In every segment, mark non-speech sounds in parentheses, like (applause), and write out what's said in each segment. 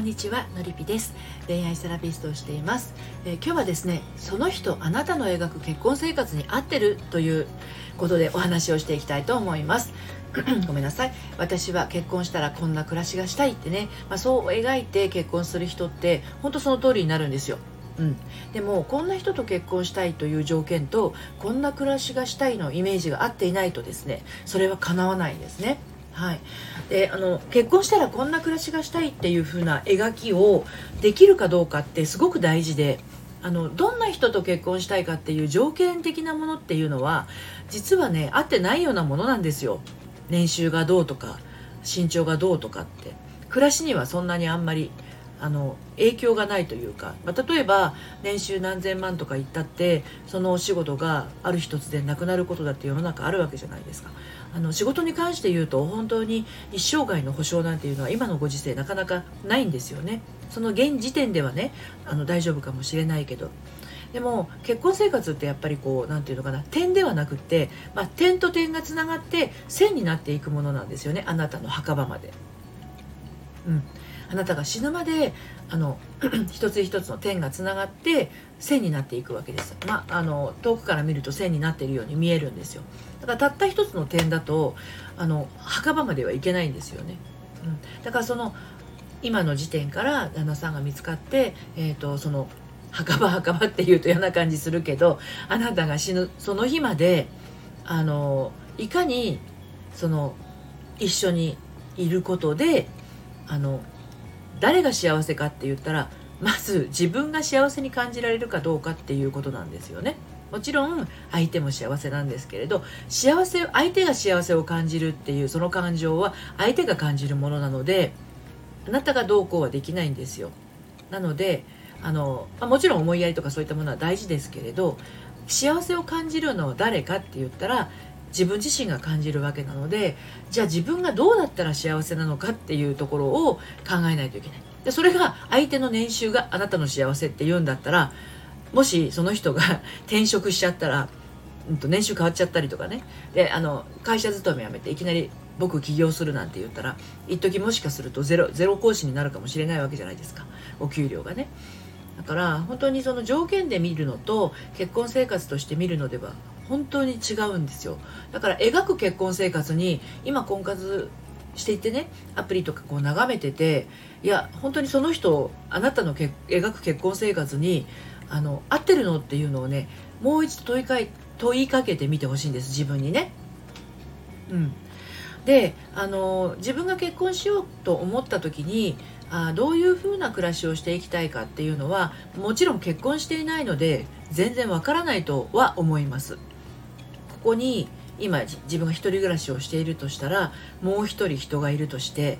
んにちはのりぴです。恋愛セラピストをしています、えー、今日はですねその人あなたの描く結婚生活に合ってるということでお話をしていきたいと思います。(clears throat) ごめんなさい。私は結婚したらこんな暮らしがしたいってね、まあ、そう描いて結婚する人って本当その通りになるんですよ。うん、でもこんな人と結婚したいという条件とこんな暮らしがしたいのイメージが合っていないとですねそれは叶わないんですね。はい、であの結婚したらこんな暮らしがしたいっていう風な描きをできるかどうかってすごく大事であのどんな人と結婚したいかっていう条件的なものっていうのは実はね合ってないようなものなんですよ。年収がどうとか身長がどうとかって。暮らしにはそんなにあんまりあの影響がないというか、まあ、例えば年収何千万とか言ったってそのお仕事がある日突然なくなることだって世の中あるわけじゃないですか。あの仕事に関して言うと本当に一生涯の保証なんていうのは今のご時世なかなかないんですよね。その現時点ではねあの大丈夫かもしれないけど。でも結婚生活ってやっぱりこう何て言うのかな点ではなくって、まあ、点と点がつながって線になっていくものなんですよね。あなたの墓場まで。うん、あなたが死ぬまであの (clears throat) 一つ一つの点がつながって線になっていくわけです、まあ、あの遠くから見ると線になっているように見えるんですよ。だからたった一つの点だとあの墓場まではいけないんですよね、うん、だからその今の時点から旦那さんが見つかって、えーと、その墓場墓場っていうと嫌な感じするけどあなたが死ぬその日まであのいかにその一緒にいることであの誰が幸せかって言ったらまず自分が幸せに感じられるかどうかっていうことなんですよね。もちろん相手も幸せなんですけれど幸せ相手が幸せを感じるっていうその感情は相手が感じるものなのであなたがどうこうはできないんですよ。なのであの、まあ、もちろん思いやりとかそういったものは大事ですけれど幸せを感じるのは誰かって言ったら自分自身が感じるわけなのでじゃあ自分がどうだったら幸せなのかっていうところを考えないといけない。でそれが相手の年収があなたの幸せって言うんだったらもしその人が転職しちゃったら、うん、と年収変わっちゃったりとかね。であの会社勤め辞めていきなり僕起業するなんて言ったら一時もしかするとゼロゼロ講師になるかもしれないわけじゃないですか。お給料がね。だから本当にその条件で見るのと結婚生活として見るのでは本当に違うんですよだから描く結婚生活に今婚活していてねアプリとかこう眺めてていや本当にその人あなたのけ描く結婚生活にあの合ってるのっていうのをねもう一度問いかい問いかけてみてほしいんです自分にね。うん、であの自分が結婚しようと思った時にあどういうふうな暮らしをしていきたいかっていうのはもちろん結婚していないので全然わからないとは思います。ここに今自分が1人暮らしをしているとしたらもう1人人がいるとして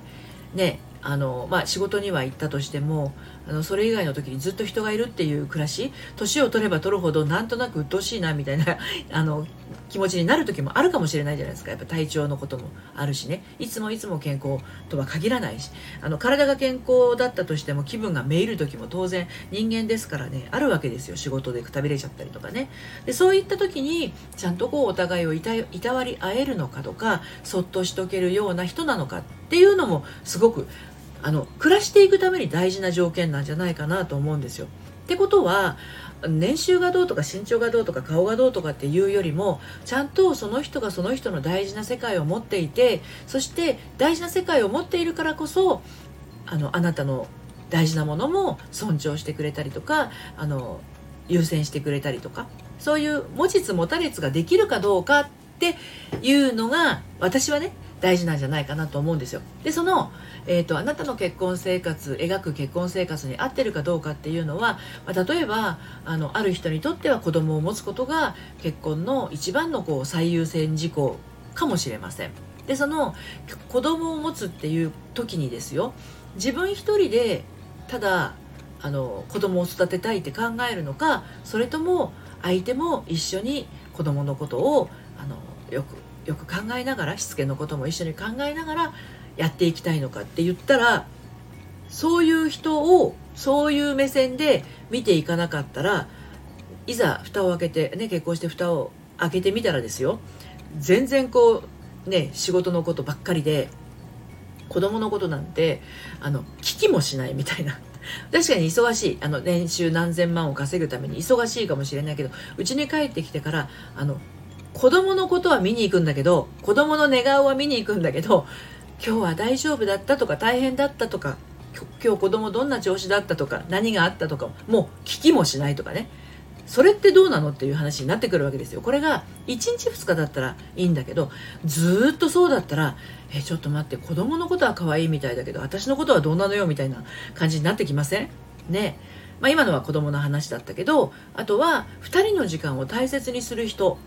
ねあの、まあ、仕事には行ったとしてもあのそれ以外の時にずっと人がいるっていう暮らし年を取れば取るほどなんとなく鬱陶しいなみたいなあの気持ちになる時もあるかもしれないじゃないですか。やっぱ体調のこともあるしね。いつもいつも健康とは限らないし。あの体が健康だったとしても気分がめいる時も当然人間ですからね。あるわけですよ。仕事でくたびれちゃったりとかね。でそういった時にちゃんとこうお互いをいたいたわり合えるのかとかそっとしとけるような人なのかっていうのもすごくあの暮らしていくために大事な条件なんじゃないかなと思うんですよ。ってことは年収がどうとか身長がどうとか顔がどうとかっていうよりもちゃんとその人がその人の大事な世界を持っていてそして大事な世界を持っているからこそあのあなたの大事なものも尊重してくれたりとかあの優先してくれたりとかそういう持ちつ持たれつができるかどうかっていうのが私はね大事なんじゃないかなと思うんですよ。でその、えーと、あなたの結婚生活描く結婚生活に合ってるかどうかっていうのは、まあ、例えばあのある人にとっては子供を持つことが結婚の一番のこう最優先事項かもしれません。でその子供を持つっていう時にですよ自分一人でただあの子供を育てたいって考えるのかそれとも相手も一緒に子供のことをあのよくよく考えながらしつけのことも一緒に考えながらやっていきたいのかって言ったらそういう人をそういう目線で見ていかなかったらいざ蓋を開けてね結婚して蓋を開けてみたらですよ全然こうね仕事のことばっかりで子供のことなんてあの聞きもしないみたいな。(laughs) 確かに忙しい。あの年収何千万を稼ぐために忙しいかもしれないけどうちに帰ってきてからあの子供のことは見に行くんだけど子供の寝顔は見に行くんだけど今日は大丈夫だったとか大変だったとか今日子供どんな調子だったとか何があったとかもう聞きもしないとかね。それってどうなのっていう話になってくるわけですよ。これが1日2日だったらいいんだけどずっとそうだったらえちょっと待って子供のことは可愛いみたいだけど私のことはどうなのよみたいな感じになってきません？ね。まあ、今のは子供の話だったけどあとは2人の時間を大切にする人。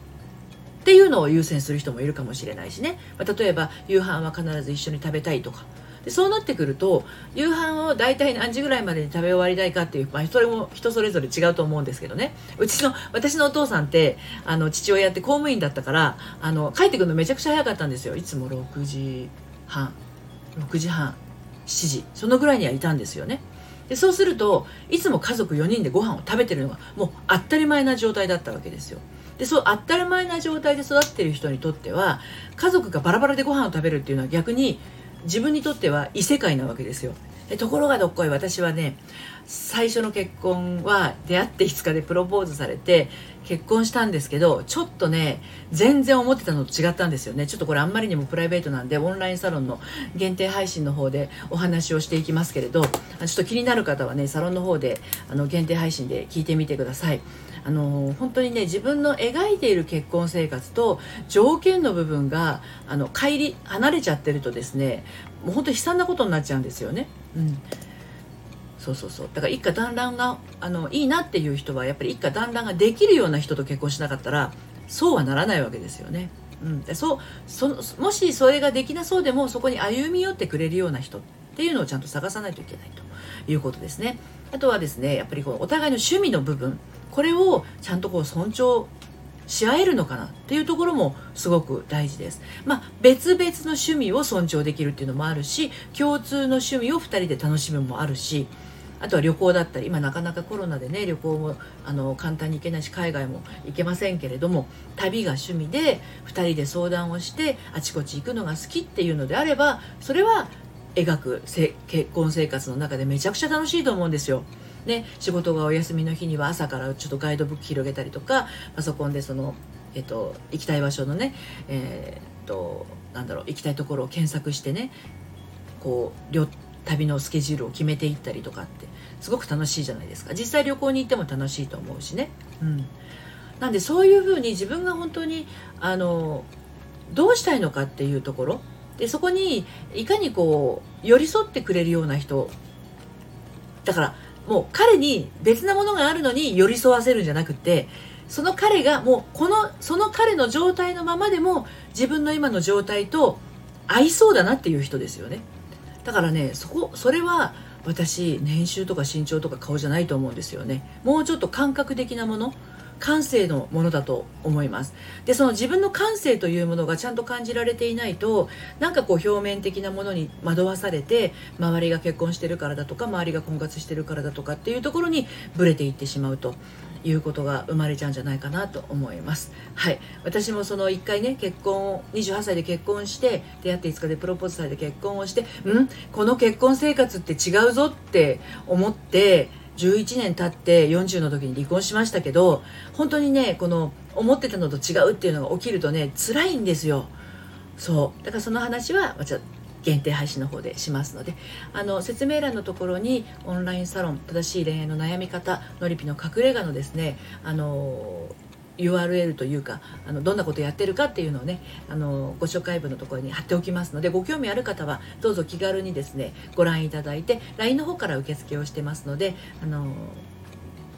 っていうのを優先する人もいるかもしれないしね、まあ、例えば夕飯は必ず一緒に食べたいとか。でそうなってくると夕飯を大体何時ぐらいまでに食べ終わりたいかっていう、まあ、それも人それぞれ違うと思うんですけどね。うちの私のお父さんってあの父親って公務員だったからあの帰ってくるのめちゃくちゃ早かったんですよ。いつも6時半。6時半。7時。そのぐらいにはいたんですよね。でそうするといつも家族4人でご飯を食べてるのがもう当たり前な状態だったわけですよ。でそう当たり前な状態で育ってる人にとっては家族がバラバラでご飯を食べるっていうのは逆に自分にとっては異世界なわけですよ。ところがどっこい私はね最初の結婚は出会って5日でプロポーズされて結婚したんですけどちょっとね全然思ってたのと違ったんですよね。ちょっとこれあんまりにもプライベートなんでオンラインサロンの限定配信の方でお話をしていきますけれどちょっと気になる方はねサロンの方であの限定配信で聞いてみてください。あの本当にね自分の描いている結婚生活と条件の部分があの乖離離れちゃってるとですねもう本当悲惨なことになっちゃうんですよね。うんそうそうそうだから一家団らんがあのいいなっていう人はやっぱり一家団らんができるような人と結婚しなかったらそうはならないわけですよね。うん、でそうそもしそれができなそうでもそこに歩み寄ってくれるような人っていうのをちゃんと探さないといけないということですね。あとはですねやっぱりこうお互いの趣味の部分これをちゃんとこう尊重し合えるのかなっていうところもすごく大事です。まあ、別々の趣味を尊重できるっていうのもあるし共通の趣味を2人で楽しむもあるしあとは旅行だったり今なかなかコロナでね旅行もあの簡単に行けないし海外も行けませんけれども旅が趣味で2人で相談をしてあちこち行くのが好きっていうのであればそれは描く結婚生活の中でめちゃくちゃ楽しいと思うんですよ。ね、仕事がお休みの日には朝からちょっとガイドブック広げたりとかパソコンでその、えっと、行きたい場所のね、えー、っとなんだろう行きたいところを検索してねこう旅のスケジュールを決めていったりとかってすごく楽しいじゃないですか実際旅行に行っても楽しいと思うしね。うん、なんでそういうふうに自分が本当にあのどうしたいのかっていうところでそこにいかにこう寄り添ってくれるような人だからもう彼に別なものがあるのに寄り添わせるんじゃなくてその彼がもうこのその彼の状態のままでも自分の今の状態と合いそうだなっていう人ですよね。だからねそこそれは私年収とか身長とか顔じゃないと思うんですよね。もうちょっと感覚的なもの感性のものだと思います。でその自分の感性というものがちゃんと感じられていないとなんかこう表面的なものに惑わされて周りが結婚してるからだとか周りが婚活してるからだとかっていうところにブレていってしまうということが生まれちゃうんじゃないかなと思います。はい。私もその1回ね結婚を28歳で結婚して出会って5日でプロポーズされて結婚をしてん？この結婚生活って違うぞって思って11年経って40の時に離婚しましたけど本当にねこの思ってたのと違うっていうのが起きるとね辛いんですよ。そう。だからその話は限定配信の方でしますので。あの説明欄のところにオンラインサロン正しい恋愛の悩み方のりぴの隠れ家のですねあの URL というかあのどんなことやってるかっていうのをねあのご紹介文のところに貼っておきますのでご興味ある方はどうぞ気軽にですねご覧いただいて LINE の方から受付をしてますのであの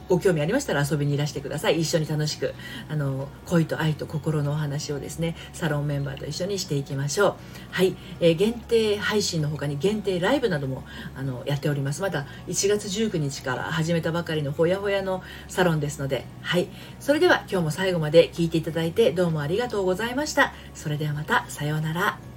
ご興味ありましたら遊びにいらしてください。一緒に楽しくあの恋と愛と心のお話をですねサロンメンバーと一緒にしていきましょう。はい、えー、限定配信の他に限定ライブなどもあのやっております。また1月19日から始めたばかりのほやほやのサロンですのではい。それでは今日も最後まで聞いていただいてどうもありがとうございました。それではまた。さようなら。